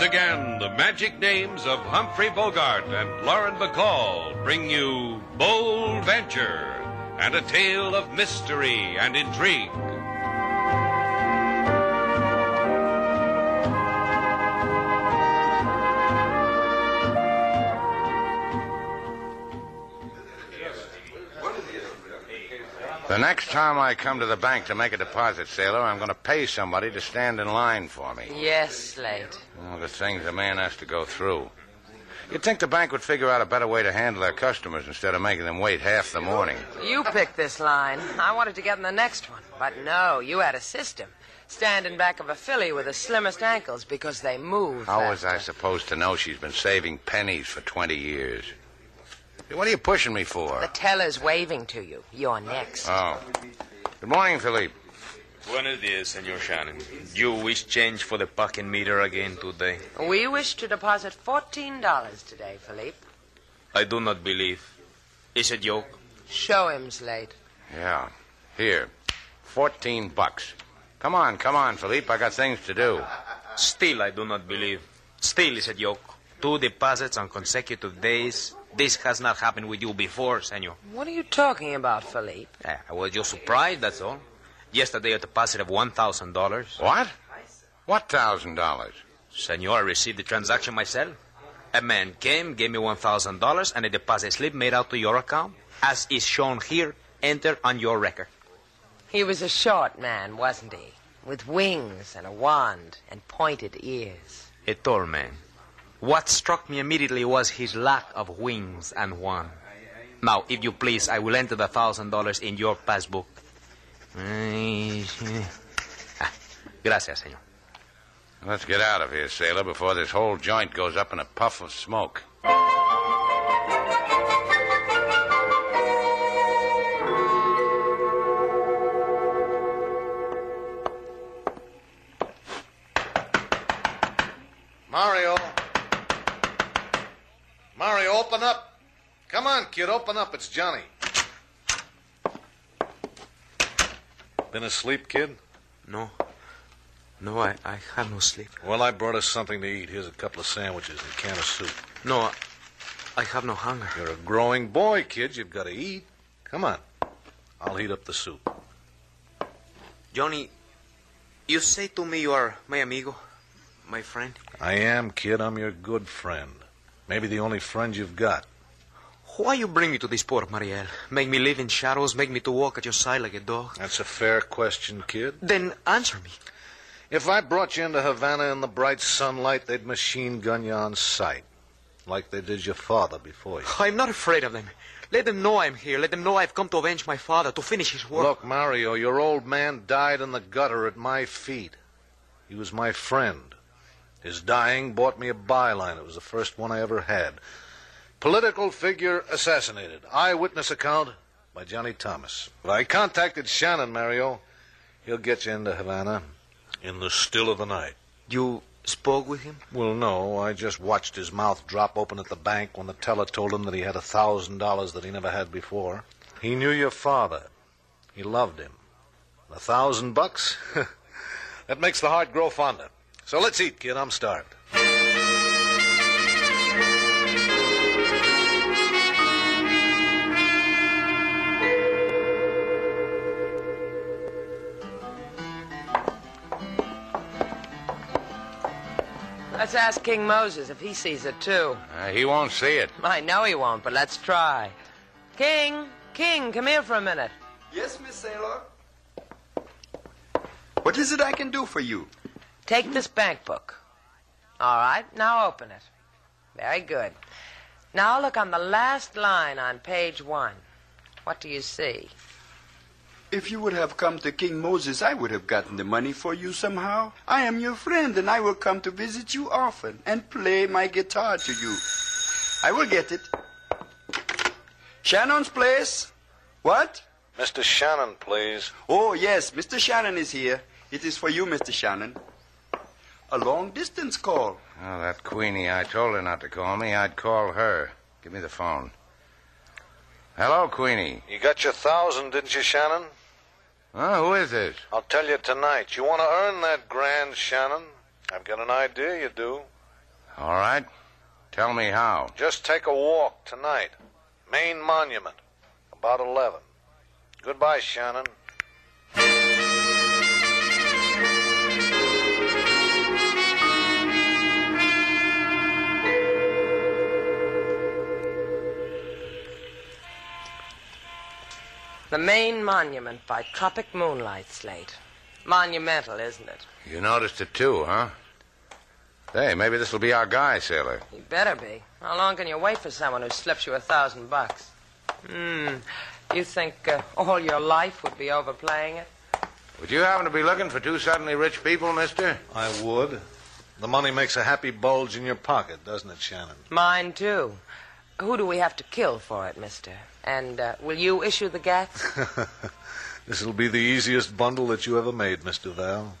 Once again, the magic names of Humphrey Bogart and Lauren Bacall bring you Bold Venture and a tale of mystery and intrigue. Next time I come to the bank to make a deposit, Sailor, I'm going to pay somebody to stand in line for me. Yes, Slate. Oh, the things a man has to go through. You'd think the bank would figure out a better way to handle their customers instead of making them wait half the morning. You picked this line. I wanted to get in the next one. But no, you had a system. Stand in back of a filly with the slimmest ankles because they move. How was I supposed to know she's been saving pennies for 20 years? What are you pushing me for? The teller's waving to you. You're next. Oh. Good morning, Philippe. Buenos dias, Senor Shannon. You wish change for the parking meter again today? We wish to deposit $14 today, Philippe. I do not believe. It's a joke. Show him, Slate. Yeah. Here. 14 bucks. Come on, come on, Philippe. I got things to do. Still, I do not believe. Still, it's a joke. Two deposits on consecutive days. This has not happened with you before, Senor. What are you talking about, Philippe? Eh, I was just surprised, that's all. Yesterday, a deposit of $1,000. What? What thousand dollars? Senor, I received the transaction myself. A man came, gave me $1,000, and a deposit slip made out to your account, as is shown here, enter on your record. He was a short man, wasn't he? With wings and a wand and pointed ears. A tall man. What struck me immediately was his lack of wings and one. Now, if you please, I will enter the thousand dollars in your passbook. Ah, Gracias, señor. Let's get out of here, sailor, before this whole joint goes up in a puff of smoke. Come on, kid, open up. It's Johnny. Been asleep, kid? No. No, I, I have no sleep. Well, I brought us something to eat. Here's a couple of sandwiches and a can of soup. No, I, I have no hunger. You're a growing boy, kid. You've got to eat. Come on. I'll heat up the soup. Johnny, you say to me you are my amigo, my friend. I am, kid. I'm your good friend. Maybe the only friend you've got. Why you bring me to this port, Mariel? Make me live in shadows, make me to walk at your side like a dog? That's a fair question, kid. Then answer me. If I brought you into Havana in the bright sunlight, they'd machine gun you on sight. Like they did your father before you. I'm not afraid of them. Let them know I'm here. Let them know I've come to avenge my father, to finish his work. Look, Mario, your old man died in the gutter at my feet. He was my friend. His dying bought me a byline. It was the first one I ever had. Political figure assassinated. Eyewitness account by Johnny Thomas. I contacted Shannon, Mario. He'll get you into Havana in the still of the night. You spoke with him? Well, no. I just watched his mouth drop open at the bank when the teller told him that he had a thousand dollars that he never had before. He knew your father. He loved him. A thousand bucks? that makes the heart grow fonder. So let's eat, kid. I'm starved. Let's ask King Moses if he sees it too. Uh, he won't see it. I know he won't, but let's try. King, King, come here for a minute. Yes, Miss Sailor. What is it I can do for you? Take this bank book. All right, now open it. Very good. Now look on the last line on page one. What do you see? If you would have come to King Moses, I would have gotten the money for you somehow. I am your friend, and I will come to visit you often and play my guitar to you. I will get it. Shannon's place? What? Mr. Shannon, please. Oh, yes, Mr. Shannon is here. It is for you, Mr. Shannon. A long distance call. Oh, that Queenie. I told her not to call me. I'd call her. Give me the phone. Hello, Queenie. You got your thousand, didn't you, Shannon? Huh? Who is this? I'll tell you tonight. You want to earn that grand, Shannon? I've got an idea you do. All right. Tell me how. Just take a walk tonight. Maine Monument. About 11. Goodbye, Shannon. The Maine monument by Tropic Moonlight Slate. Monumental, isn't it? You noticed it too, huh? Hey, maybe this will be our guy, sailor. You better be. How long can you wait for someone who slips you a thousand bucks? Hmm. You think uh, all your life would be overplaying it? Would you happen to be looking for two suddenly rich people, mister? I would. The money makes a happy bulge in your pocket, doesn't it, Shannon? Mine, too. Who do we have to kill for it, mister? And uh, will you issue the gats? This'll be the easiest bundle that you ever made, Mr. Val.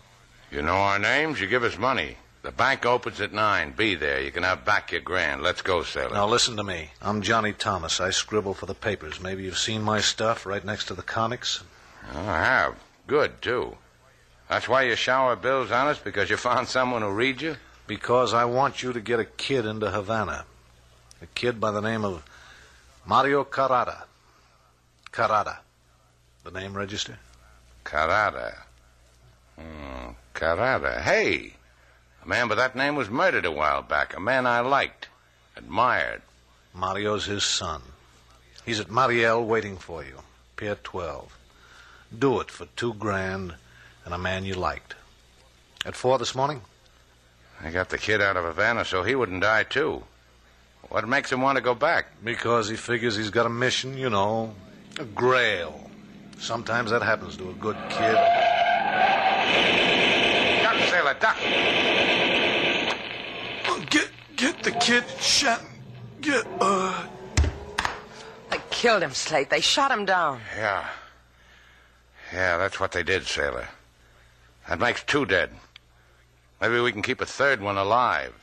You know our names. You give us money. The bank opens at nine. Be there. You can have back your grand. Let's go, sailor. Now listen to me. I'm Johnny Thomas. I scribble for the papers. Maybe you've seen my stuff right next to the comics. Oh, I have. Good, too. That's why you shower bills on us? Because you found someone who read you? Because I want you to get a kid into Havana. A kid by the name of Mario Carrada. Carrada. The name register? Carrada. Hmm, Carrada. Hey, a man by that name was murdered a while back. A man I liked, admired. Mario's his son. He's at Mariel waiting for you. Pier 12. Do it for two grand and a man you liked. At four this morning? I got the kid out of Havana so he wouldn't die, too. What makes him want to go back? Because he figures he's got a mission, you know, a grail. Sometimes that happens to a good kid. Duck, sailor, duck. Get get the kid, Shannon. Get uh They killed him, Slate. They shot him down. Yeah. Yeah, that's what they did, sailor. That makes two dead. Maybe we can keep a third one alive.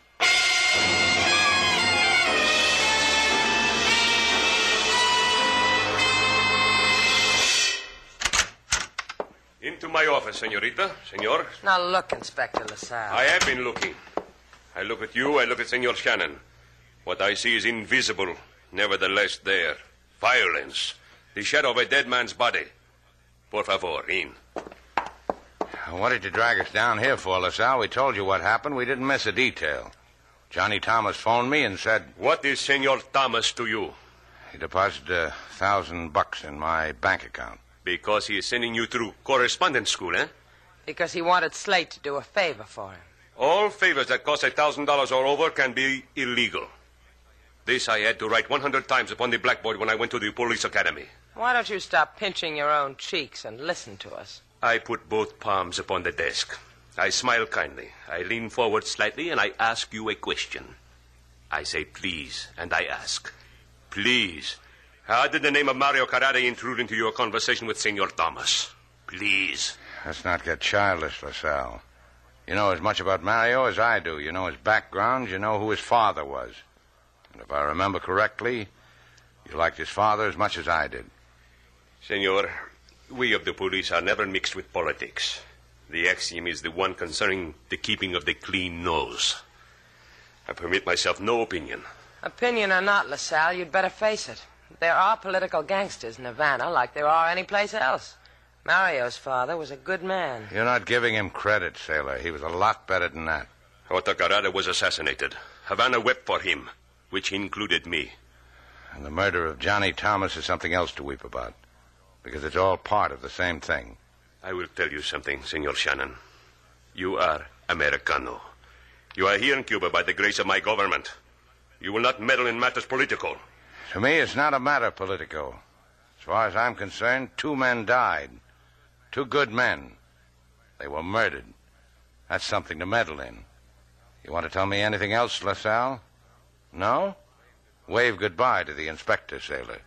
My office, senorita. Senor. Now look, Inspector LaSalle. I have been looking. I look at you, I look at Senor Shannon. What I see is invisible, nevertheless there. Violence. The shadow of a dead man's body. Por favor, in. What did you drag us down here for, LaSalle? We told you what happened. We didn't miss a detail. Johnny Thomas phoned me and said What is Senor Thomas to you? he deposited a thousand bucks in my bank account. Because he is sending you through correspondence school, eh? Because he wanted Slate to do a favor for him. All favors that cost a thousand dollars or over can be illegal. This I had to write 100 times upon the blackboard when I went to the police academy. Why don't you stop pinching your own cheeks and listen to us? I put both palms upon the desk. I smile kindly. I lean forward slightly and I ask you a question. I say please, and I ask, please, how did the name of Mario Carrara intrude into your conversation with Senor Thomas? Please. Let's not get childish, LaSalle. You know as much about Mario as I do. You know his background. You know who his father was. And if I remember correctly, you liked his father as much as I did. Senor, we of the police are never mixed with politics. The axiom is the one concerning the keeping of the clean nose. I permit myself no opinion. Opinion or not, LaSalle, you'd better face it. There are political gangsters in Havana like there are any place else. Mario's father was a good man. You're not giving him credit, Sailor. He was a lot better than that. Otto Carrara was assassinated. Havana wept for him, which included me. And the murder of Johnny Thomas is something else to weep about. Because it's all part of the same thing. I will tell you something, Senor Shannon. You are Americano. You are here in Cuba by the grace of my government. You will not meddle in matters political. To me, it's not a matter political. As far as I'm concerned, two men died. Two good men. They were murdered. That's something to meddle in. You want to tell me anything else, LaSalle? No? Wave goodbye to the inspector, sailor.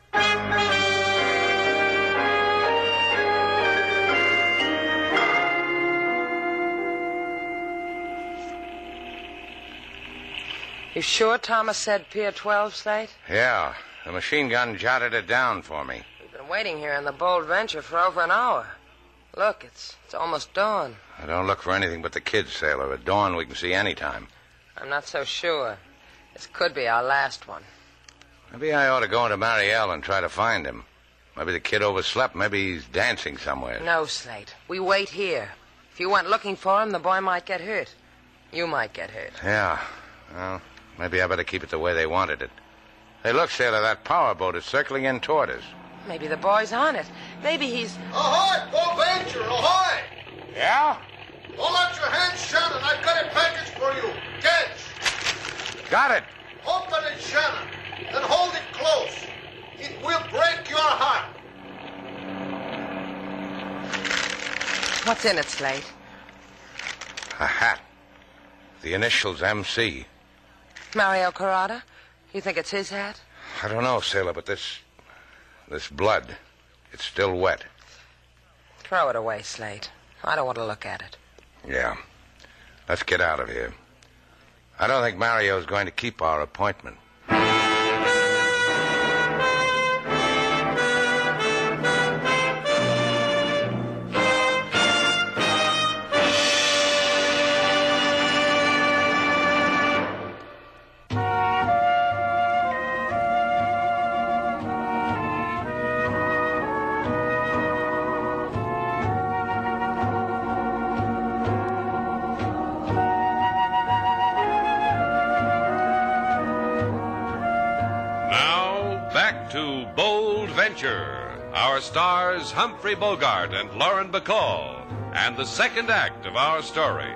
You sure Thomas said Pier 12, Slate? Yeah, the machine gun jotted it down for me. We've been waiting here in the Bold Venture for over an hour. Look, it's it's almost dawn. I don't look for anything but the kids, sailor. At dawn, we can see any time. I'm not so sure. This could be our last one. Maybe I ought to go into Mariel and try to find him. Maybe the kid overslept. Maybe he's dancing somewhere. No, Slate. We wait here. If you went looking for him, the boy might get hurt. You might get hurt. Yeah. Well, maybe I better keep it the way they wanted it. Hey, look, sailor, that power boat is circling in toward us. Maybe the boy's on it. Maybe he's. Ahoy, Bold Venture, ahoy! Yeah? Hold out your hands, Shannon. I've got a package for you. Catch. Got it. Open it, Shannon. Then hold it close. It will break your heart. What's in it, Slate? A hat. The initials MC. Mario Carrada? You think it's his hat? I don't know, sailor, but this. this blood. It's still wet. Throw it away, Slate. I don't want to look at it. Yeah. Let's get out of here. I don't think Mario's going to keep our appointment. Humphrey Bogart and Lauren Bacall, and the second act of our story.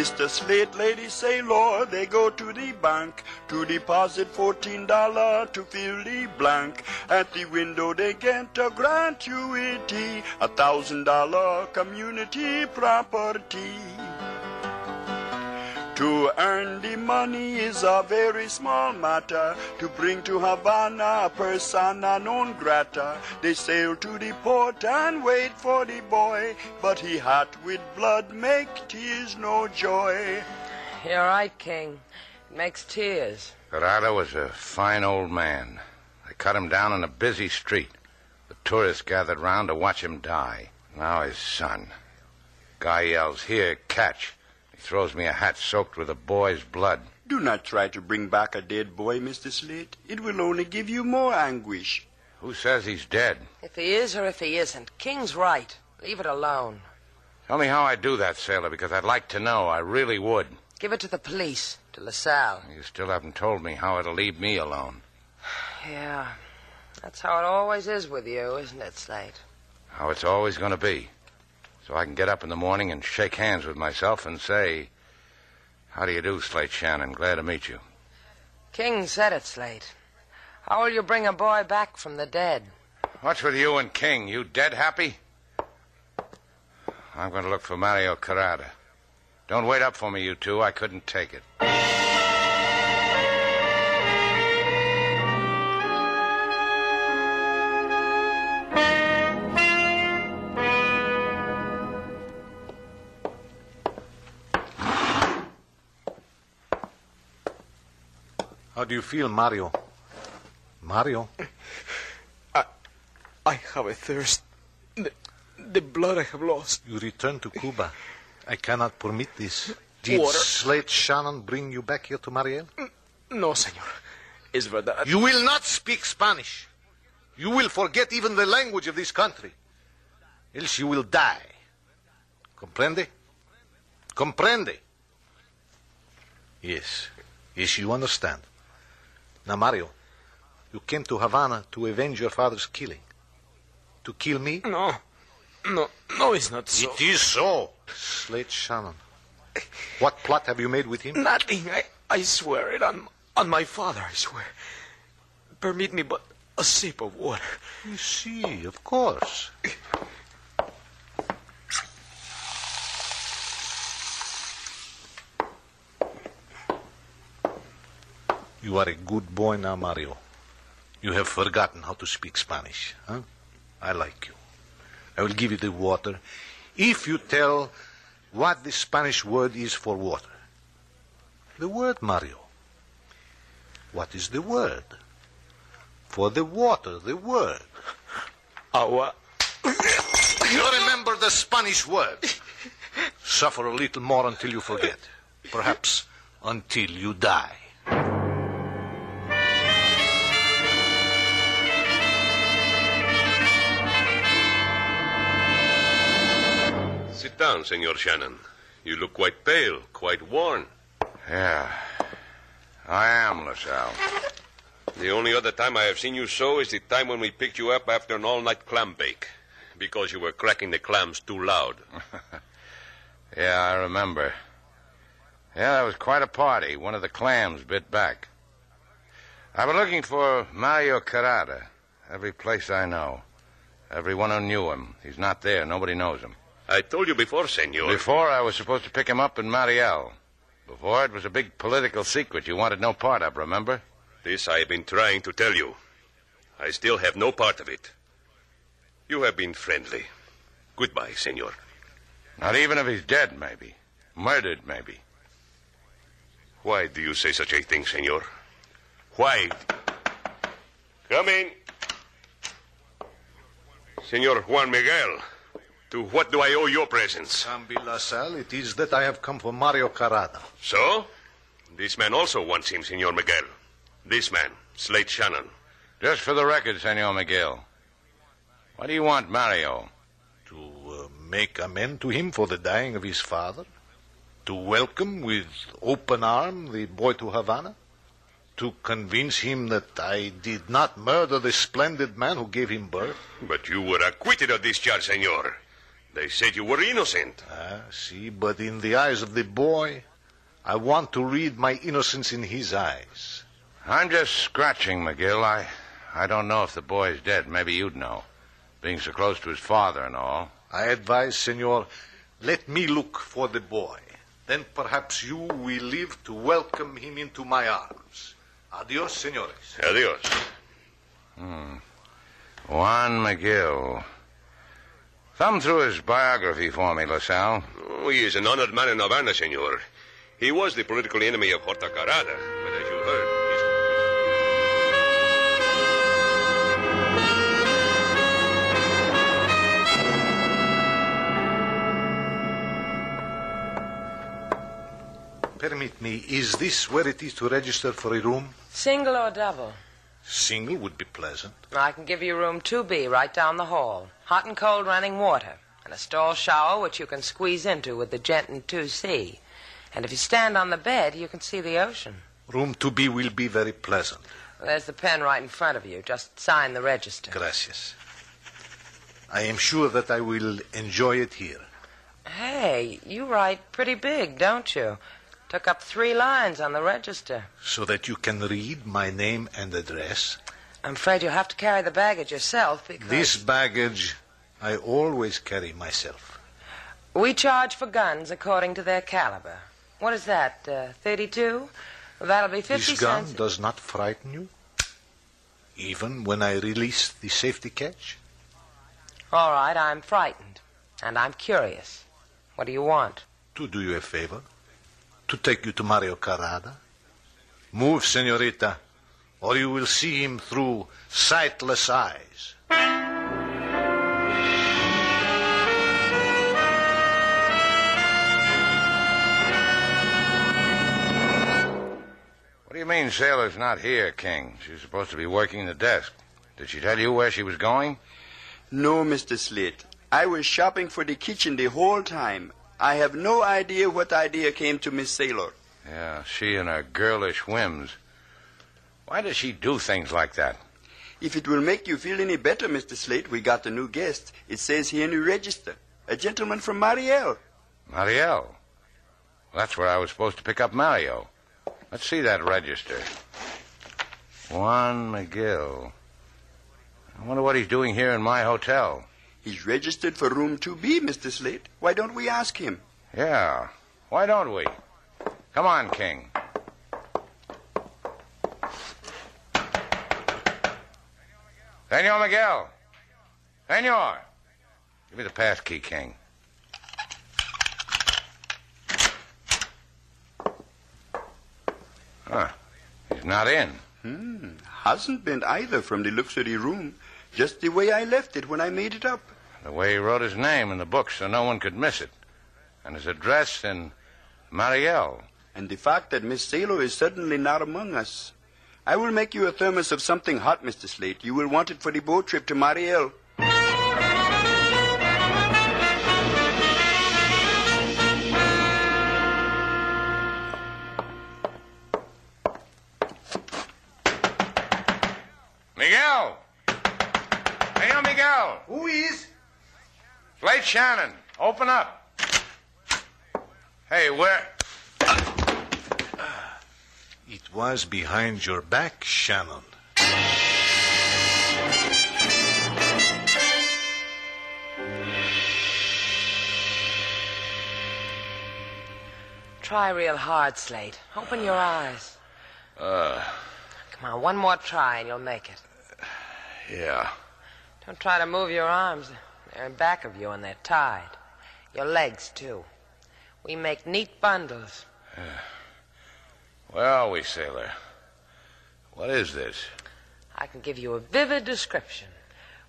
Mr. Slate, lady say, Lord, they go to the bank to deposit fourteen dollar to fill the blank. At the window they get a gratuity, a thousand dollar community property. To earn the money is a very small matter. To bring to Havana a persona non grata. They sail to the port and wait for the boy, but he hot with blood make tears no joy. You're right, King. It makes tears. Gerardo was a fine old man. They cut him down in a busy street. The tourists gathered round to watch him die. Now his son. Guy yells, Here, catch. He throws me a hat soaked with a boy's blood. Do not try to bring back a dead boy, Mr. Slate. It will only give you more anguish. Who says he's dead? If he is or if he isn't, King's right. Leave it alone. Tell me how I do that, sailor, because I'd like to know. I really would. Give it to the police, to LaSalle. You still haven't told me how it'll leave me alone. Yeah. That's how it always is with you, isn't it, Slate? How it's always going to be. So I can get up in the morning and shake hands with myself and say, How do you do, Slate Shannon? Glad to meet you. King said it, Slate. How will you bring a boy back from the dead? What's with you and King? You dead happy? I'm going to look for Mario Carrada. Don't wait up for me, you two. I couldn't take it. Do you feel, Mario? Mario? I I have a thirst. The, the blood I have lost. You return to Cuba. I cannot permit this. Did Water. Slate Shannon bring you back here to Mariel? No, senor. Es verdad. You will not speak Spanish. You will forget even the language of this country. Else you will die. Comprende? Comprende? Yes. Yes, you understand. Now, Mario, you came to Havana to avenge your father's killing. To kill me? No. No, no, it's not so. It is so. Slate Shannon. What plot have you made with him? Nothing. I, I swear it on, on my father, I swear. Permit me but a sip of water. You see, of course. You are a good boy now, Mario. You have forgotten how to speak Spanish, huh? I like you. I will give you the water if you tell what the Spanish word is for water. The word, Mario. What is the word? For the water, the word. Agua. You remember the Spanish word. Suffer a little more until you forget. Perhaps until you die. Down, Senor Shannon. You look quite pale, quite worn. Yeah. I am, LaSalle. The only other time I have seen you so is the time when we picked you up after an all night clam bake. Because you were cracking the clams too loud. Yeah, I remember. Yeah, that was quite a party. One of the clams bit back. I've been looking for Mario Carrada. Every place I know. Everyone who knew him. He's not there. Nobody knows him. I told you before, senor. Before, I was supposed to pick him up in Mariel. Before, it was a big political secret you wanted no part of, remember? This I have been trying to tell you. I still have no part of it. You have been friendly. Goodbye, senor. Not even if he's dead, maybe. Murdered, maybe. Why do you say such a thing, senor? Why? Come in. Senor Juan Miguel, to what do I owe your presence? Cambi LaSalle, it is that I have come for Mario Carrada. So? This man also wants him, Senor Miguel. This man, Slate Shannon. Just for the record, Senor Miguel. What do you want, Mario? To uh, make amend to him for the dying of his father? To welcome with open arm the boy to Havana? To convince him that I did not murder the splendid man who gave him birth? But you were acquitted of this charge, senor. They said you were innocent. Ah, see, but in the eyes of the boy, I want to read my innocence in his eyes. I'm just scratching, McGill. I, I don't know if the boy's dead. Maybe you'd know. Being so close to his father and all. I advise, senor, let me look for the boy. Then perhaps you will live to welcome him into my arms. Adios, senores. Adios. Hmm. Juan McGill. Thumb through his biography for me, LaSalle. Oh, he is an honored man in Havana, senor. He was the political enemy of Horta Carrada, but as you heard, Permit me, is this where it is to register for a room? Single or double? Single would be pleasant. I can give you room 2B right down the hall. Hot and cold running water. And a stall shower which you can squeeze into with the gent in 2C. And if you stand on the bed, you can see the ocean. Room 2B will be very pleasant. There's the pen right in front of you. Just sign the register. Gracias. I am sure that I will enjoy it here. Hey, you write pretty big, don't you? Took up three lines on the register. So that you can read my name and address. I'm afraid you'll have to carry the baggage yourself because. This baggage I always carry myself. We charge for guns according to their caliber. What is that, uh, 32? Well, that'll be 50 This gun cents. does not frighten you? Even when I release the safety catch? All right, I'm frightened. And I'm curious. What do you want? To do you a favor? To take you to Mario Carrada? Move, senorita, or you will see him through sightless eyes. What do you mean Sailor's not here, King? She's supposed to be working the desk. Did she tell you where she was going? No, Mr. Slate. I was shopping for the kitchen the whole time. I have no idea what idea came to Miss Sailor. Yeah, she and her girlish whims. Why does she do things like that? If it will make you feel any better, Mr. Slate, we got a new guest. It says here in the register. A gentleman from Mariel. Mariel. Well, that's where I was supposed to pick up Mario. Let's see that register. Juan McGill. I wonder what he's doing here in my hotel. He's registered for room 2B, Mr. Slate. Why don't we ask him? Yeah. Why don't we? Come on, King. Senor Miguel. Senor. Give me the pass key, King. Huh. He's not in. Hmm. Hasn't been either from the luxury room. Just the way I left it when I made it up. The way he wrote his name in the book so no one could miss it. And his address in Mariel. And the fact that Miss Sailor is certainly not among us. I will make you a thermos of something hot, Mr. Slate. You will want it for the boat trip to Mariel. Miguel! Senor Miguel! Who is? Slate Shannon, open up. Hey, where? It was behind your back, Shannon. Try real hard, Slate. Open your eyes. Uh, Come on, one more try and you'll make it. yeah. Don't try to move your arms. They're in back of you and they're tied. Your legs, too. We make neat bundles. Where are we, sailor? What is this? I can give you a vivid description.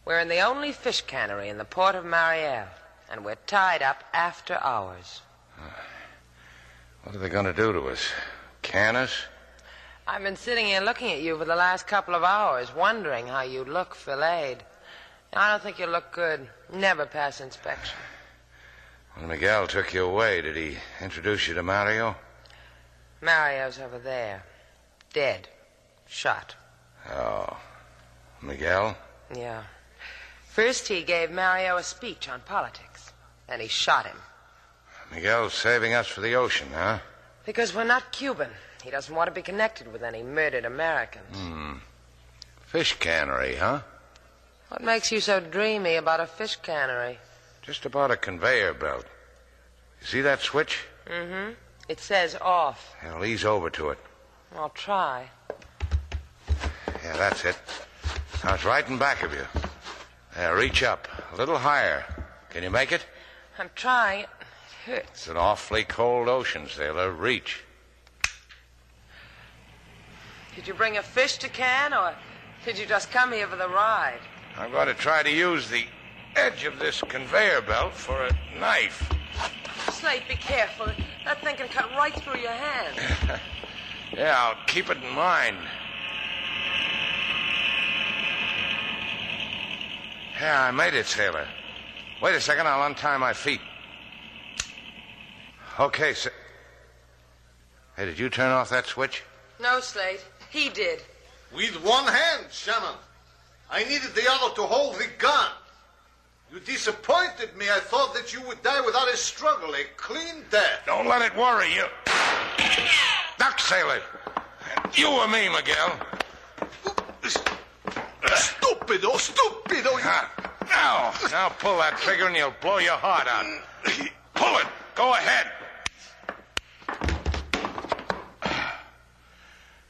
We're in the only fish cannery in the port of Mariel, and we're tied up after hours. What are they going to do to us? Can us? I've been sitting here looking at you for the last couple of hours, wondering how you look filleted. I don't think you look good. Never pass inspection. When Miguel took you away, did he introduce you to Mario? Mario's over there. Dead. Shot. Oh. Miguel? Yeah. First, he gave Mario a speech on politics. Then he shot him. Miguel's saving us for the ocean, huh? Because we're not Cuban. He doesn't want to be connected with any murdered Americans. Hmm. Fish cannery, huh? What makes you so dreamy about a fish cannery? Just about a conveyor belt. You see that switch? Mm-hmm. It says off. Well, ease over to it. I'll try. Yeah, that's it. Now it's right in back of you. Now reach up. A little higher. Can you make it? I'm trying. It hurts. It's an awfully cold ocean, sailor. Reach. Did you bring a fish to can, or did you just come here for the ride? I'm going to try to use the edge of this conveyor belt for a knife. Slate, be careful. That thing can cut right through your hand. Yeah, I'll keep it in mind. Yeah, I made it, sailor. Wait a second, I'll untie my feet. Okay, sa- Hey, did you turn off that switch? No, Slate. He did. With one hand, Shannon. I needed the other to hold the gun. You disappointed me. I thought that you would die without a struggle, a clean death. Don't let it worry you. Duck sailor. You or me, Miguel? Stupido, stupido. Now, now pull that trigger and you'll blow your heart out. Pull it. Go ahead.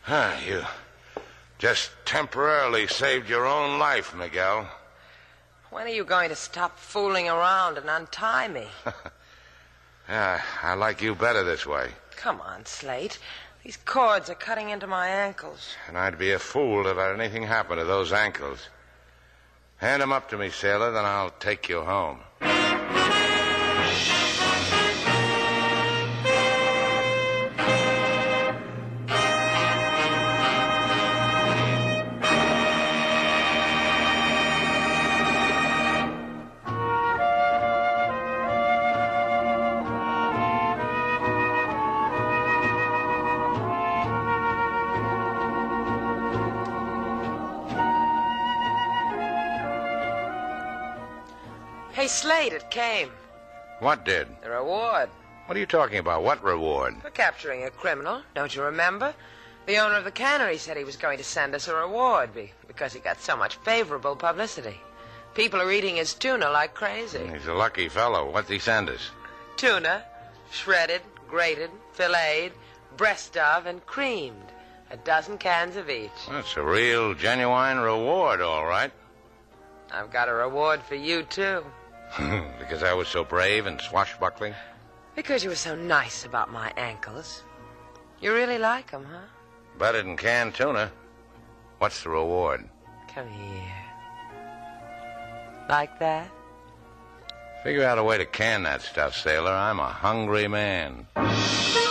Ah, you just temporarily saved your own life, Miguel. When are you going to stop fooling around and untie me? Yeah, I like you better this way. Come on, Slate. These cords are cutting into my ankles. And I'd be a fool to let anything happen to those ankles. Hand 'em up to me, sailor, then I'll take you home. Hey, Slate, it came. What did? The reward What are you talking about? What reward? for capturing a criminal. Don't you remember? The owner of the cannery said he was going to send us a reward be- because he got so much favorable publicity. People are eating his tuna like crazy. He's a lucky fellow. What'd he send us? Tuna, shredded, grated, filleted, breast of, and creamed. A dozen cans of each. That's a real, genuine reward, all right. I've got a reward for you, too. because I was so brave and swashbuckling. Because you were so nice about my ankles. You really like 'em, huh? Better than canned tuna. What's the reward? Come here. Like that? Figure out a way to can that stuff, sailor. I'm a hungry man.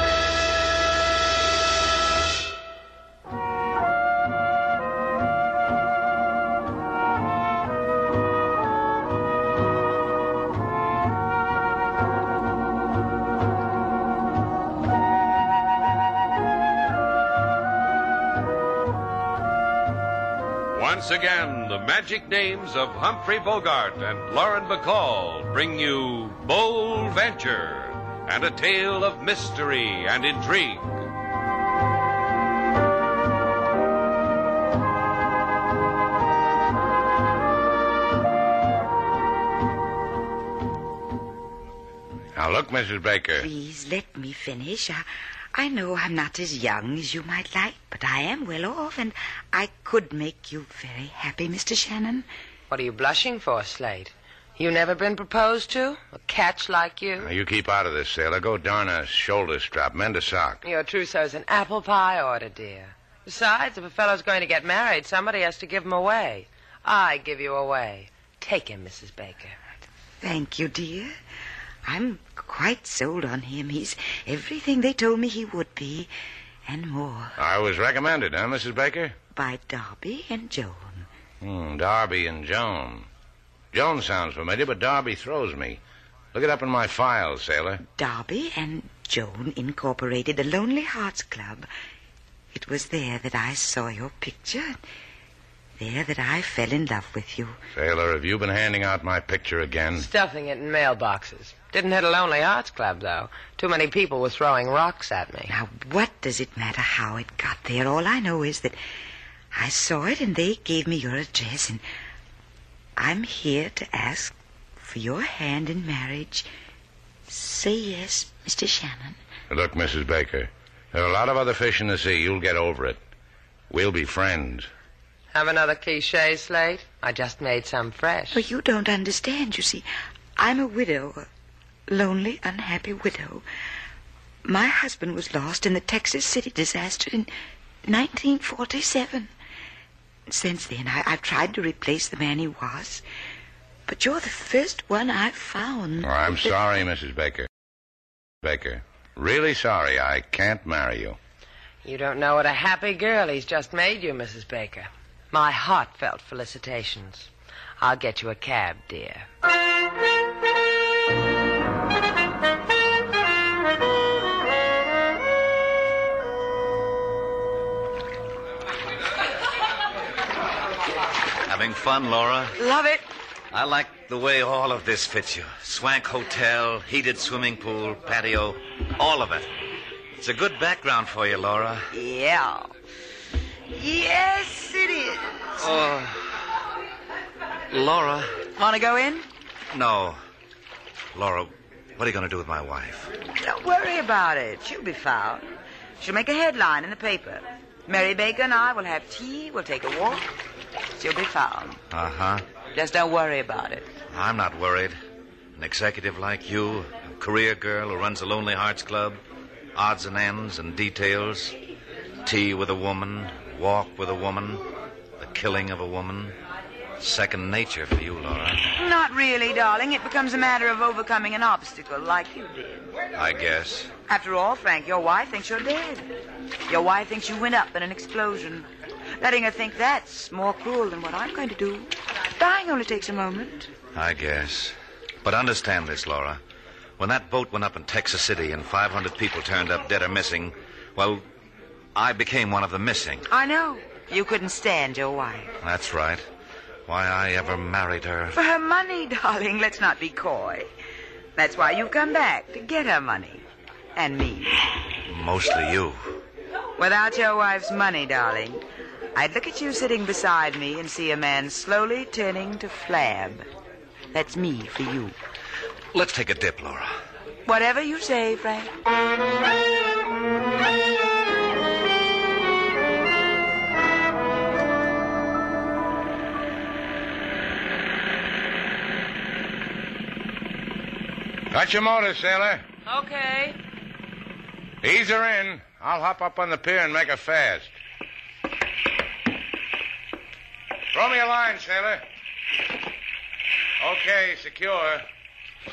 Once again, the magic names of Humphrey Bogart and Lauren Bacall bring you Bold Venture and a tale of mystery and intrigue. Now, look, Mrs. Baker. Please let me finish. I, I know I'm not as young as you might like, but I am well off, and I could make you very happy, Mr. Shannon. What are you blushing for, Slate? You never been proposed to? A catch like you? Now, you keep out of this, sailor. Go darn a shoulder strap. Mend a sock. Your trousseau's an apple pie order, dear. Besides, if a fellow's going to get married, somebody has to give him away. I give you away. Take him, Mrs. Baker. Thank you, dear. I'm quite sold on him. He's everything they told me he would be, and more. I was recommended, huh, Mrs. Baker? By Darby and Joan. Hmm, Darby and Joan. Joan sounds familiar, but Darby throws me. Look it up in my files, sailor. Darby and Joan incorporated the Lonely Hearts Club. It was there that I saw your picture. There that I fell in love with you. Sailor, have you been handing out my picture again? Stuffing it in mailboxes. Didn't hit a Lonely Hearts Club, though. Too many people were throwing rocks at me. Now, what does it matter how it got there? All I know is that I saw it and they gave me your address, and I'm here to ask for your hand in marriage. Say yes, Mr. Shannon. Look, Mrs. Baker, there are a lot of other fish in the sea. You'll get over it. We'll be friends. Have another cliche, Slate? I just made some fresh. But you don't understand. You see, I'm a widow, a lonely, unhappy widow. My husband was lost in the Texas City disaster in 1947. Since then, I, I've tried to replace the man he was. But you're the first one I've found. Oh, I'm that- sorry, Mrs. Baker. Baker, really sorry. I can't marry you. You don't know what a happy girl he's just made you, Mrs. Baker. My heartfelt felicitations. I'll get you a cab, dear. Having fun, Laura? Love it. I like the way all of this fits you. Swank hotel, heated swimming pool, patio, all of it. It's a good background for you, Laura. Yeah. Yes, it is. Oh. Laura? Want to go in? No. Laura, what are you going to do with my wife? Don't worry about it. She'll be found. She'll make a headline in the paper. Mary Baker and I will have tea. We'll take a walk. She'll be found. Uh huh. Just don't worry about it. I'm not worried. An executive like you, a career girl who runs a Lonely Hearts Club, odds and ends and details, tea with a woman, walk with a woman, the killing of a woman. Second nature for you, Laura. Not really, darling. It becomes a matter of overcoming an obstacle like you did. I guess. After all, Frank, your wife thinks you're dead. Your wife thinks you went up in an explosion. Letting her think that's more cruel than what I'm going to do. Dying only takes a moment. I guess. But understand this, Laura. When that boat went up in Texas City and 500 people turned up dead or missing, well, I became one of the missing. I know. You couldn't stand your wife. That's right. Why I ever married her. For her money, darling. Let's not be coy. That's why you've come back, to get her money. And me. Mostly you. Without your wife's money, darling, I'd look at you sitting beside me and see a man slowly turning to flab. That's me for you. Let's take a dip, Laura. Whatever you say, Frank. Got your motor, sailor. Okay. Ease her in. I'll hop up on the pier and make her fast. Throw me a line, sailor. Okay, secure.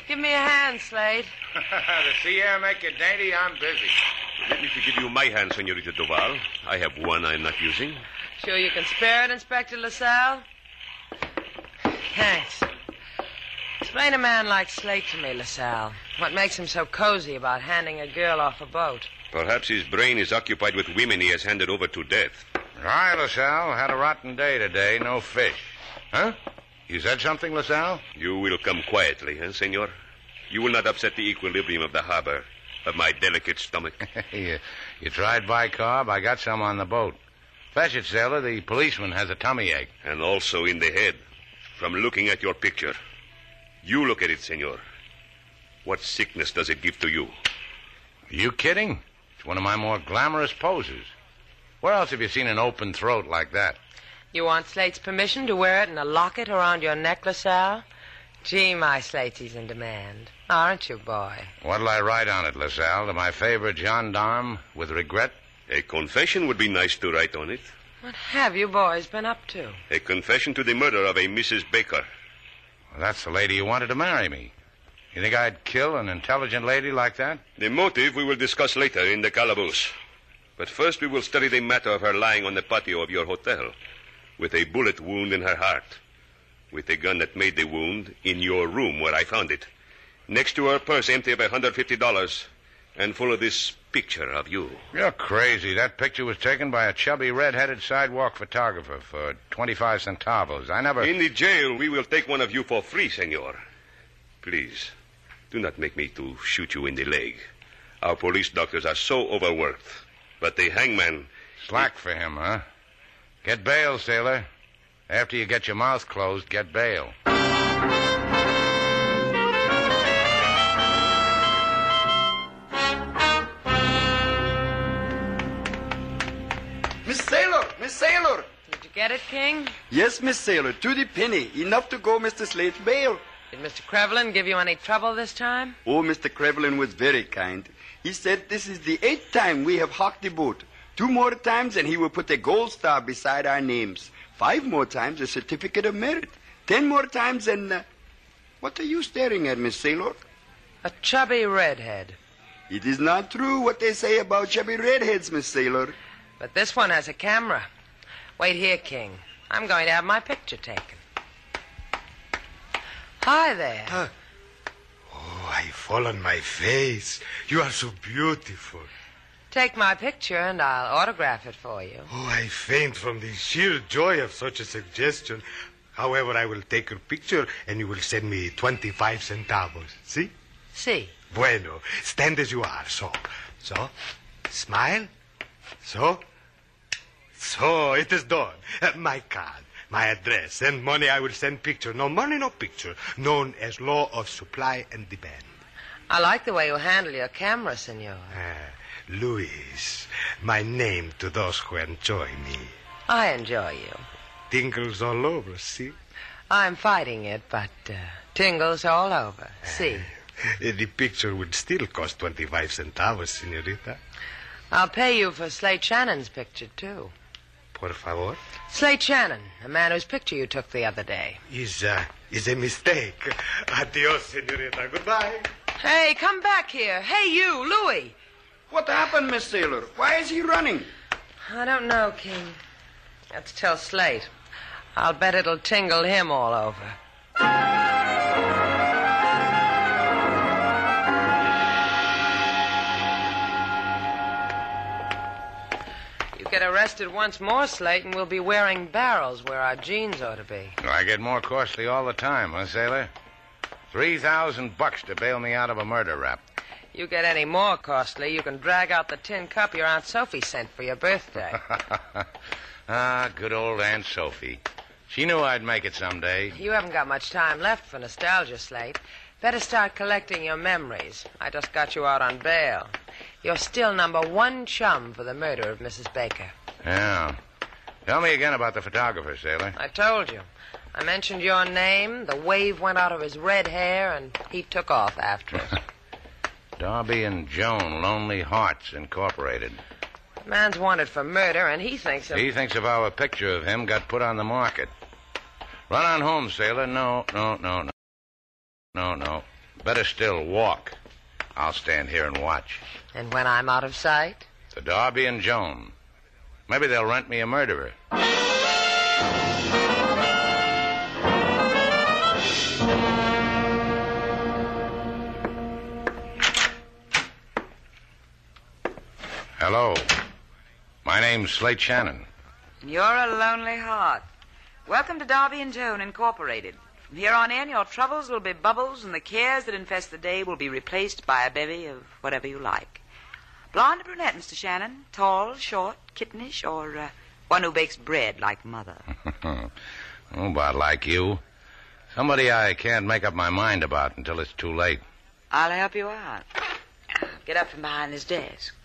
Give me a hand, Slate. the sea air make you dainty. I'm busy. Let me to give you my hand, Senorita Duvall. I have one I'm not using. Sure you can spare it, Inspector LaSalle? Thanks. Explain a man like Slate to me, LaSalle. What makes him so cozy about handing a girl off a boat? Perhaps his brain is occupied with women he has handed over to death. Hi, LaSalle. Had a rotten day today. No fish. Huh? You said something, LaSalle? You will come quietly, eh, senor? You will not upset the equilibrium of the harbor, of my delicate stomach. you, you tried bicarb? I got some on the boat. Fetch it, sailor. The policeman has a tummy ache. and also in the head, from looking at your picture. You look at it, senor. What sickness does it give to you? Are you kidding? It's one of my more glamorous poses. Where else have you seen an open throat like that? You want Slate's permission to wear it in a locket around your necklace, LaSalle? Gee, my Slate's he's in demand. Aren't you, boy? What'll I write on it, LaSalle? To my favorite gendarme with regret? A confession would be nice to write on it. What have you boys been up to? A confession to the murder of a Mrs. Baker. Well, that's the lady who wanted to marry me. You think I'd kill an intelligent lady like that? The motive we will discuss later in the calaboose. But first we will study the matter of her lying on the patio of your hotel with a bullet wound in her heart. With the gun that made the wound in your room where I found it. Next to her purse empty of a $150 and full of this picture of you. You're crazy. That picture was taken by a chubby, red-headed sidewalk photographer for 25 centavos. I never... In the jail, we will take one of you for free, senor. Please, do not make me to shoot you in the leg. Our police doctors are so overworked. But the hangman... Slack for him, huh? Get bail, sailor. After you get your mouth closed, get bail. Miss Sailor, Miss Sailor. Did you get it, King? Yes, Miss Sailor, to the penny. Enough to go Mr. Slate's bail. Did Mr. Crevelin give you any trouble this time? Oh, Mr. Crevelin was very kind. He said this is the eighth time we have hocked the boat. Two more times and he will put a gold star beside our names. Five more times a certificate of merit. Ten more times and... Uh, what are you staring at, Miss Sailor? A chubby redhead. It is not true what they say about chubby redheads, Miss Sailor. But this one has a camera. Wait here, King. I'm going to have my picture taken. Hi there. Uh, I fall on my face. You are so beautiful. Take my picture and I'll autograph it for you. Oh, I faint from the sheer joy of such a suggestion. However, I will take your picture and you will send me 25 centavos. See? See. Bueno. Stand as you are. So. So. Smile. So. So, it is done. Uh, my card, my address, Send money I will send picture. No money, no picture. Known as law of supply and demand. I like the way you handle your camera, senor. Uh, Luis, my name to those who enjoy me. I enjoy you. Tingles all over, see? I'm fighting it, but uh, tingles all over. See? Uh, the picture would still cost 25 centavos, senorita. I'll pay you for Slate Shannon's picture, too. Por favor? Slate Shannon, the man whose picture you took the other day. Is, uh, is a mistake. Adios, senorita. Goodbye. Hey, come back here. Hey, you, Louis. What happened, Miss Sailor? Why is he running? I don't know, King. Let's tell Slate. I'll bet it'll tingle him all over. Get arrested once more, Slate, and we'll be wearing barrels where our jeans ought to be. I get more costly all the time, huh, sailor? Three thousand bucks to bail me out of a murder rap. You get any more costly, you can drag out the tin cup your Aunt Sophie sent for your birthday. ah, good old Aunt Sophie. She knew I'd make it someday. You haven't got much time left for nostalgia, Slate. Better start collecting your memories. I just got you out on bail. You're still number one chum for the murder of Mrs. Baker. Yeah. Tell me again about the photographer, sailor. I told you. I mentioned your name, the wave went out of his red hair, and he took off after it. Darby and Joan, Lonely Hearts Incorporated. The man's wanted for murder, and he thinks of... He thinks of a picture of him got put on the market. Run on home, sailor. No, no, no, no. No, no. Better still, walk. I'll stand here and watch. And when I'm out of sight? The Darby and Joan. Maybe they'll rent me a murderer. Hello. My name's Slate Shannon. You're a lonely heart. Welcome to Darby and Joan Incorporated. From here on in, your troubles will be bubbles, and the cares that infest the day will be replaced by a bevy of whatever you like. Blonde or brunette, Mr. Shannon? Tall, short, kittenish, or uh, one who bakes bread like mother? oh, about like you. Somebody I can't make up my mind about until it's too late. I'll help you out. Get up from behind this desk.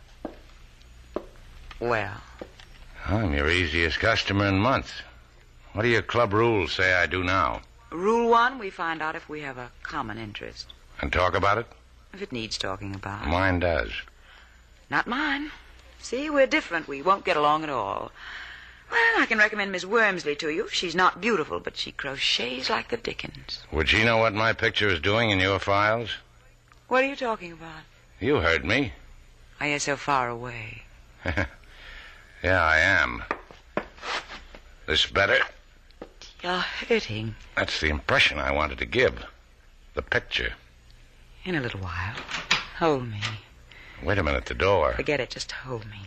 Well, I'm your easiest customer in months. What do your club rules say I do now? Rule one, we find out if we have a common interest. And talk about it? If it needs talking about. Mine does. Not mine. See, we're different. We won't get along at all. Well, I can recommend Miss Wormsley to you. She's not beautiful, but she crochets like the dickens. Would she know what my picture is doing in your files? What are you talking about? You heard me. Are you so far away? yeah, I am. This better? You're hurting. That's the impression I wanted to give. The picture. In a little while. Hold me. Wait a minute, the door. Forget it. Just hold me.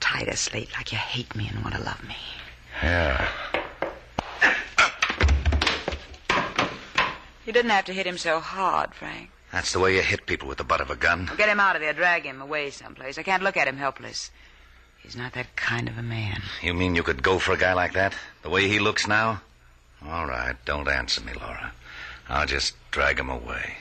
Tight as slate like you hate me and want to love me. Yeah. You didn't have to hit him so hard, Frank. That's the way you hit people with the butt of a gun. Get him out of there. Drag him away someplace. I can't look at him helpless. He's not that kind of a man. You mean you could go for a guy like that? The way he looks now? All right, don't answer me, Laura. I'll just drag him away.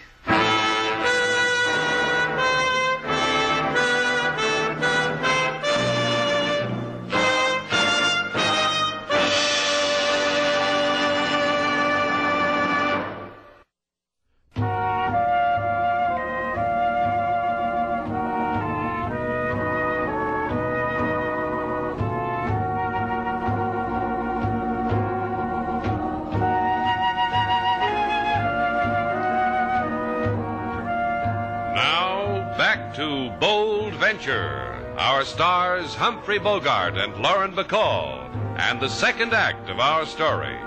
Humphrey Bogart and Lauren Bacall, and the second act of our story.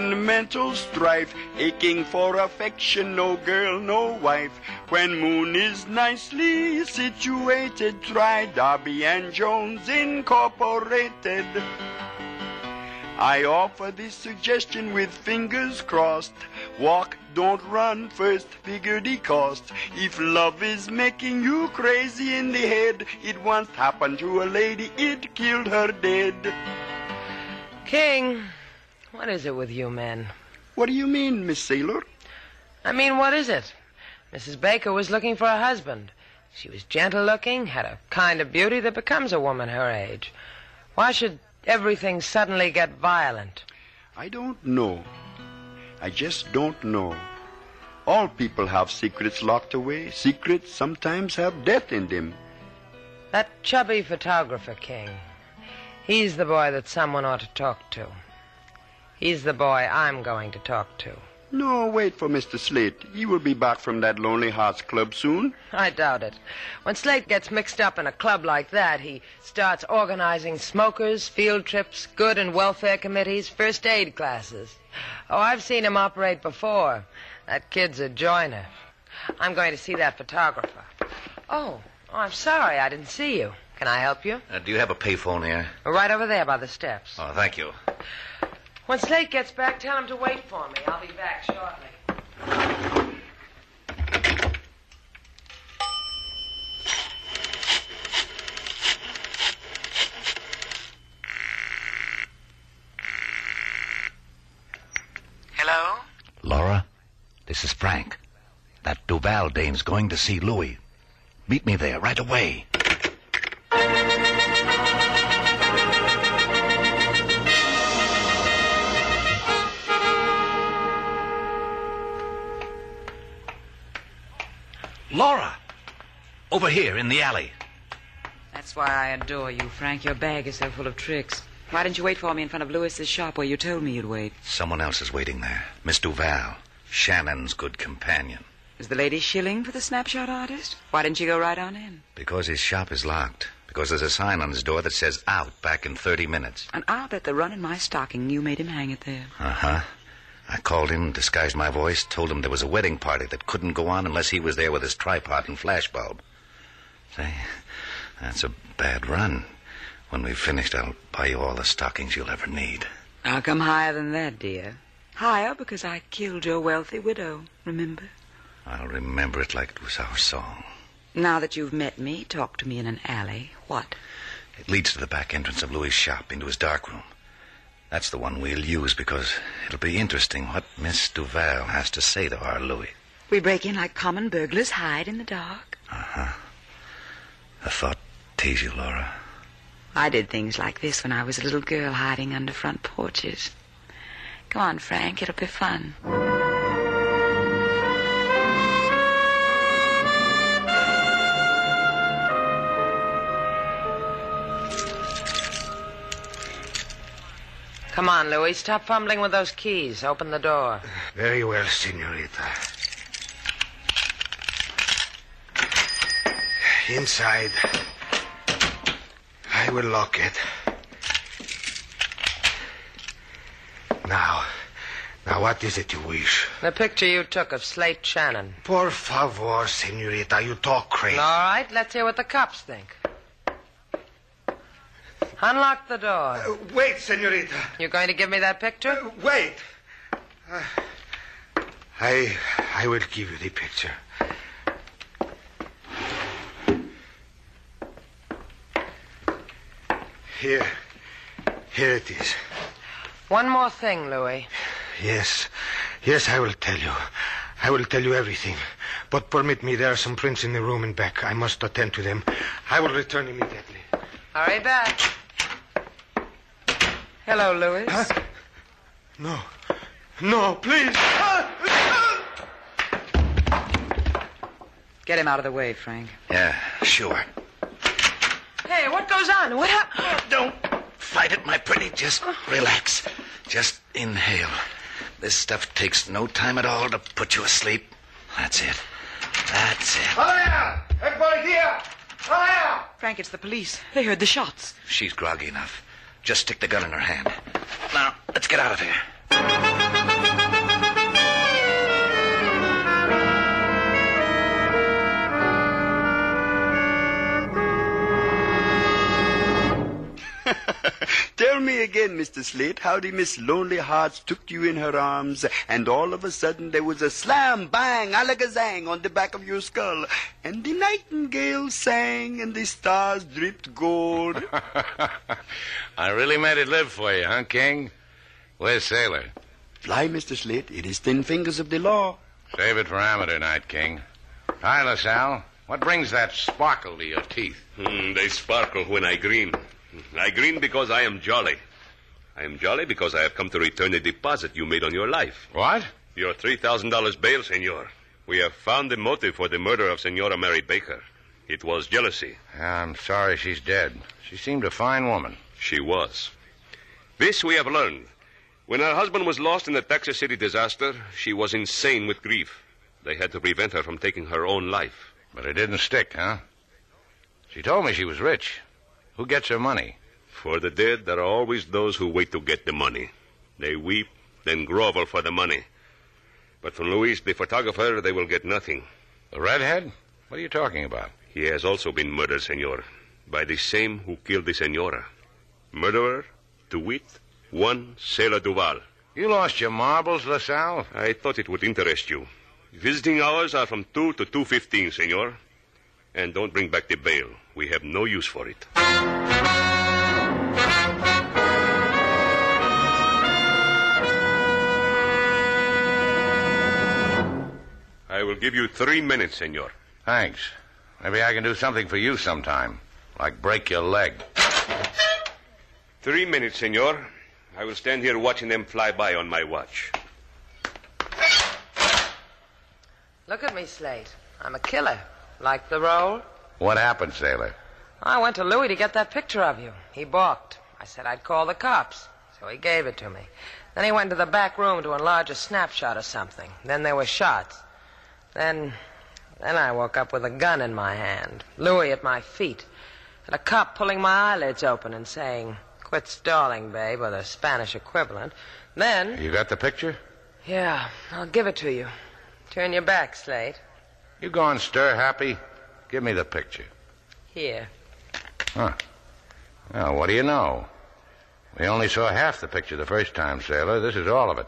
In mental strife, aching for affection, no girl, no wife. When Moon is nicely situated, try Darby and Joan's Incorporated. I offer this suggestion with fingers crossed. Walk, don't run, first figure the cost. If love is making you crazy in the head, it once happened to a lady, it killed her dead. King, what is it with you men? What do you mean, Miss Sailor? I mean, what is it? Mrs. Baker was looking for a husband. She was gentle looking, had a kind of beauty that becomes a woman her age. Why should everything suddenly get violent? I don't know. I just don't know. All people have secrets locked away. Secrets sometimes have death in them. That chubby photographer, King. He's the boy that someone ought to talk to. He's the boy I'm going to talk to. No, wait for Mr. Slate. He will be back from that Lonely Hearts Club soon. I doubt it. When Slate gets mixed up in a club like that, he starts organizing smokers, field trips, good and welfare committees, first aid classes. Oh, I've seen him operate before. That kid's a joiner. I'm going to see that photographer. Oh, oh I'm sorry I didn't see you. Can I help you? Uh, do you have a payphone here? Right over there by the steps. Oh, thank you. When Slate gets back, tell him to wait for me. I'll be back shortly. Hello? Laura, this is Frank. That Duvall dame's going to see Louis. Meet me there right away. Laura! Over here in the alley. That's why I adore you, Frank. Your bag is so full of tricks. Why didn't you wait for me in front of Lewis's shop where you told me you'd wait? Someone else is waiting there. Miss Duvall. Shannon's good companion. Is the lady shilling for the snapshot artist? Why didn't you go right on in? Because his shop is locked. Because there's a sign on his door that says out back in 30 minutes. And I'll bet the run in my stocking you made him hang it there. Uh huh. I called him, disguised my voice, told him there was a wedding party that couldn't go on unless he was there with his tripod and flashbulb. Say, that's a bad run. When we've finished, I'll buy you all the stockings you'll ever need. I'll come higher than that, dear. Higher because I killed your wealthy widow, remember? I'll remember it like it was our song. Now that you've met me, talk to me in an alley. What? It leads to the back entrance of Louis' shop into his dark room. That's the one we'll use because it'll be interesting what Miss Duvall has to say to our Louis. We break in like common burglars, hide in the dark. Uh huh. A thought tease you, Laura. I did things like this when I was a little girl hiding under front porches. Come on, Frank, it'll be fun. Come on, Louis. Stop fumbling with those keys. Open the door. Very well, senorita. Inside. I will lock it. Now, now what is it you wish? The picture you took of Slate Shannon. Por favor, senorita, you talk crazy. All right, let's hear what the cops think. Unlock the door. Uh, wait, senorita. You're going to give me that picture? Uh, wait. Uh, I I will give you the picture. Here. Here it is. One more thing, Louis. Yes. Yes, I will tell you. I will tell you everything. But permit me, there are some prints in the room and back. I must attend to them. I will return immediately. Hurry back. Hello, Louis. Huh? No. No, please. Get him out of the way, Frank. Yeah, sure. Hey, what goes on? What happened? Don't fight it, my pretty. Just relax. Just inhale. This stuff takes no time at all to put you asleep. That's it. That's it. Hiya! Everybody here! Hiya! Frank, it's the police. They heard the shots. She's groggy enough. Just stick the gun in her hand. Now, let's get out of here. Tell me again, Mr. Slate, how the Miss Lonely Hearts took you in her arms, and all of a sudden there was a slam, bang, alakazang on the back of your skull, and the nightingale sang, and the stars dripped gold. I really made it live for you, huh, King? Where's Sailor? Fly, Mr. Slate. It is thin fingers of the law. Save it for amateur night, King. Hi, LaSalle. What brings that sparkle to your teeth? Hmm, they sparkle when I grin. I grin because I am jolly. I am jolly because I have come to return the deposit you made on your life. What? Your $3,000 bail, senor. We have found the motive for the murder of Senora Mary Baker. It was jealousy. I'm sorry she's dead. She seemed a fine woman. She was. This we have learned. When her husband was lost in the Texas City disaster, she was insane with grief. They had to prevent her from taking her own life. But it didn't stick, huh? She told me she was rich. Who gets her money? For the dead, there are always those who wait to get the money. They weep, then grovel for the money. But from Luis, the photographer, they will get nothing. The redhead? What are you talking about? He has also been murdered, senor, by the same who killed the senora. Murderer, to wit, one Sailor Duvall. You lost your marbles, LaSalle? I thought it would interest you. Visiting hours are from 2 to 2.15, senor. And don't bring back the bail. We have no use for it. I will give you three minutes, senor. Thanks. Maybe I can do something for you sometime. Like break your leg. Three minutes, senor. I will stand here watching them fly by on my watch. Look at me, Slate. I'm a killer. Like the role? What happened, Sailor? I went to Louis to get that picture of you. He balked. I said I'd call the cops. So he gave it to me. Then he went to the back room to enlarge a snapshot or something. Then there were shots. Then. Then I woke up with a gun in my hand, Louis at my feet, and a cop pulling my eyelids open and saying, Quit stalling, babe, or the Spanish equivalent. Then. You got the picture? Yeah, I'll give it to you. Turn your back, Slate. You gone stir happy? Give me the picture. Here. Huh. Well, what do you know? We only saw half the picture the first time, Sailor. This is all of it.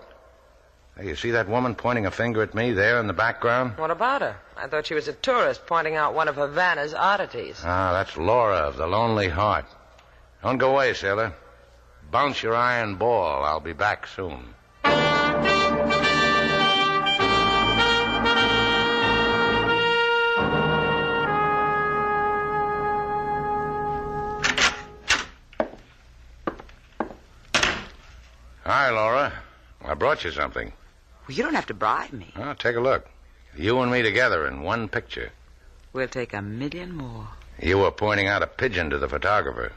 Hey, you see that woman pointing a finger at me there in the background? What about her? I thought she was a tourist pointing out one of Havana's oddities. Ah, that's Laura of the Lonely Heart. Don't go away, sailor. Bounce your iron ball. I'll be back soon. Hi, Laura. I brought you something. Well, you don't have to bribe me. Oh, take a look. You and me together in one picture. We'll take a million more. You were pointing out a pigeon to the photographer.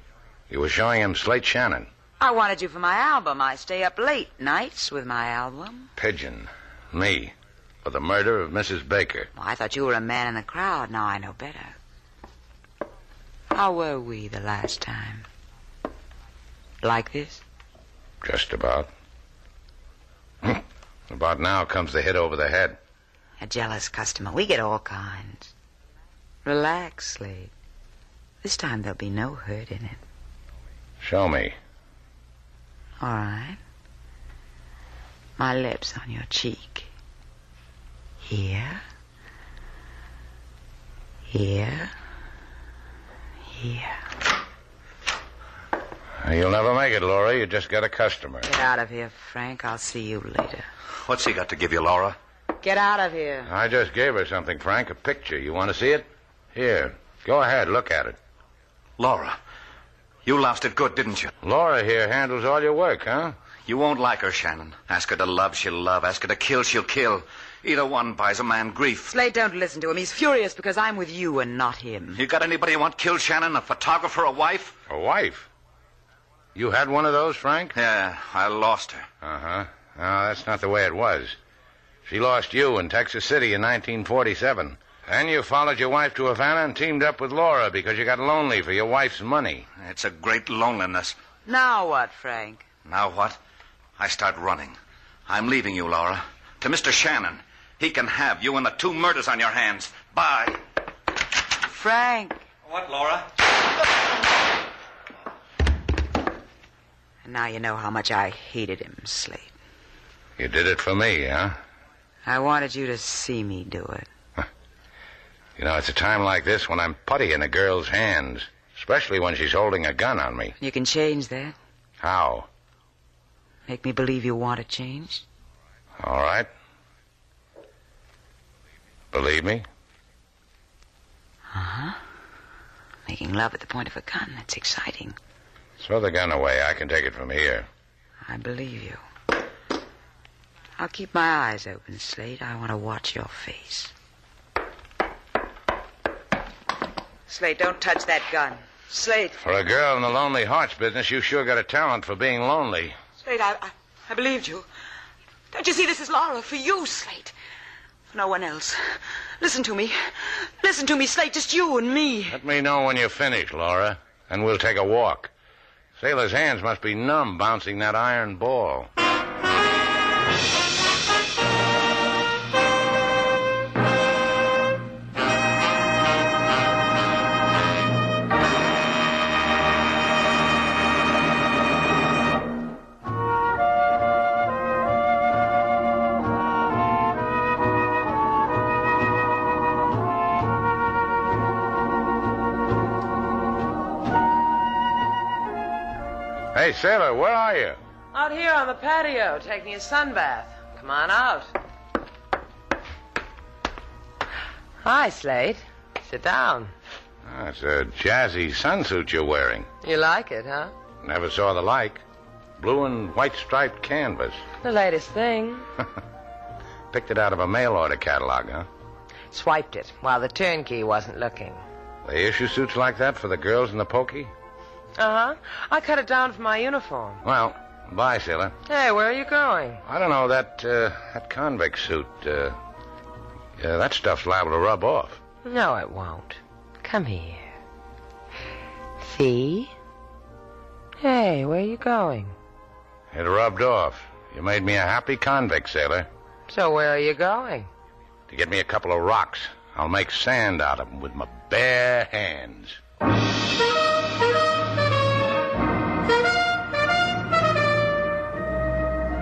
You were showing him Slate Shannon. I wanted you for my album. I stay up late nights with my album. Pigeon. Me. For the murder of Mrs. Baker. Well, I thought you were a man in the crowd. Now I know better. How were we the last time? Like this? Just about. Hmm. about now comes the hit over the head. A jealous customer. We get all kinds. Relax, Slate. This time there'll be no hurt in it. Show me. All right. My lips on your cheek. Here. Here. Here. You'll never make it, Laura. You just got a customer. Get out of here, Frank. I'll see you later. What's he got to give you, Laura? Get out of here. I just gave her something, Frank. A picture. You want to see it? Here. Go ahead. Look at it. Laura, you lost it good, didn't you? Laura here handles all your work, huh? You won't like her, Shannon. Ask her to love, she'll love. Ask her to kill, she'll kill. Either one buys a man grief. Slate, don't listen to him. He's furious because I'm with you and not him. You got anybody you want killed, Shannon? A photographer, a wife? A wife? You had one of those, Frank? Yeah, I lost her. Uh huh. No, that's not the way it was. She lost you in Texas City in 1947. Then you followed your wife to Havana and teamed up with Laura because you got lonely for your wife's money. It's a great loneliness. Now what, Frank? Now what? I start running. I'm leaving you, Laura. To Mr. Shannon. He can have you and the two murders on your hands. Bye. Frank. What, Laura? And now you know how much I hated him, Slate. You did it for me, huh? I wanted you to see me do it. You know, it's a time like this when I'm putty in a girl's hands, especially when she's holding a gun on me. You can change that. How? Make me believe you want to change. All right. Believe me? Uh huh. Making love at the point of a gun. That's exciting. Throw the gun away. I can take it from here. I believe you. I'll keep my eyes open, Slate. I want to watch your face. Slate, don't touch that gun. Slate. For a girl in the Lonely Hearts business, you sure got a talent for being lonely. Slate, I, I, I believed you. Don't you see this is Laura for you, Slate? For no one else. Listen to me. Listen to me, Slate. Just you and me. Let me know when you're finished, Laura, and we'll take a walk. Sailor's hands must be numb bouncing that iron ball. Sailor, where are you? Out here on the patio, taking a sunbath. Come on out. Hi, Slate. Sit down. That's a jazzy sunsuit you're wearing. You like it, huh? Never saw the like. Blue and white striped canvas. The latest thing. Picked it out of a mail order catalog, huh? Swiped it while the turnkey wasn't looking. They issue suits like that for the girls in the pokey? Uh huh. I cut it down for my uniform. Well, bye, Sailor. Hey, where are you going? I don't know, that, uh, that convict suit, uh, yeah, that stuff's liable to rub off. No, it won't. Come here. See? Hey, where are you going? It rubbed off. You made me a happy convict, Sailor. So where are you going? To get me a couple of rocks. I'll make sand out of them with my bare hands.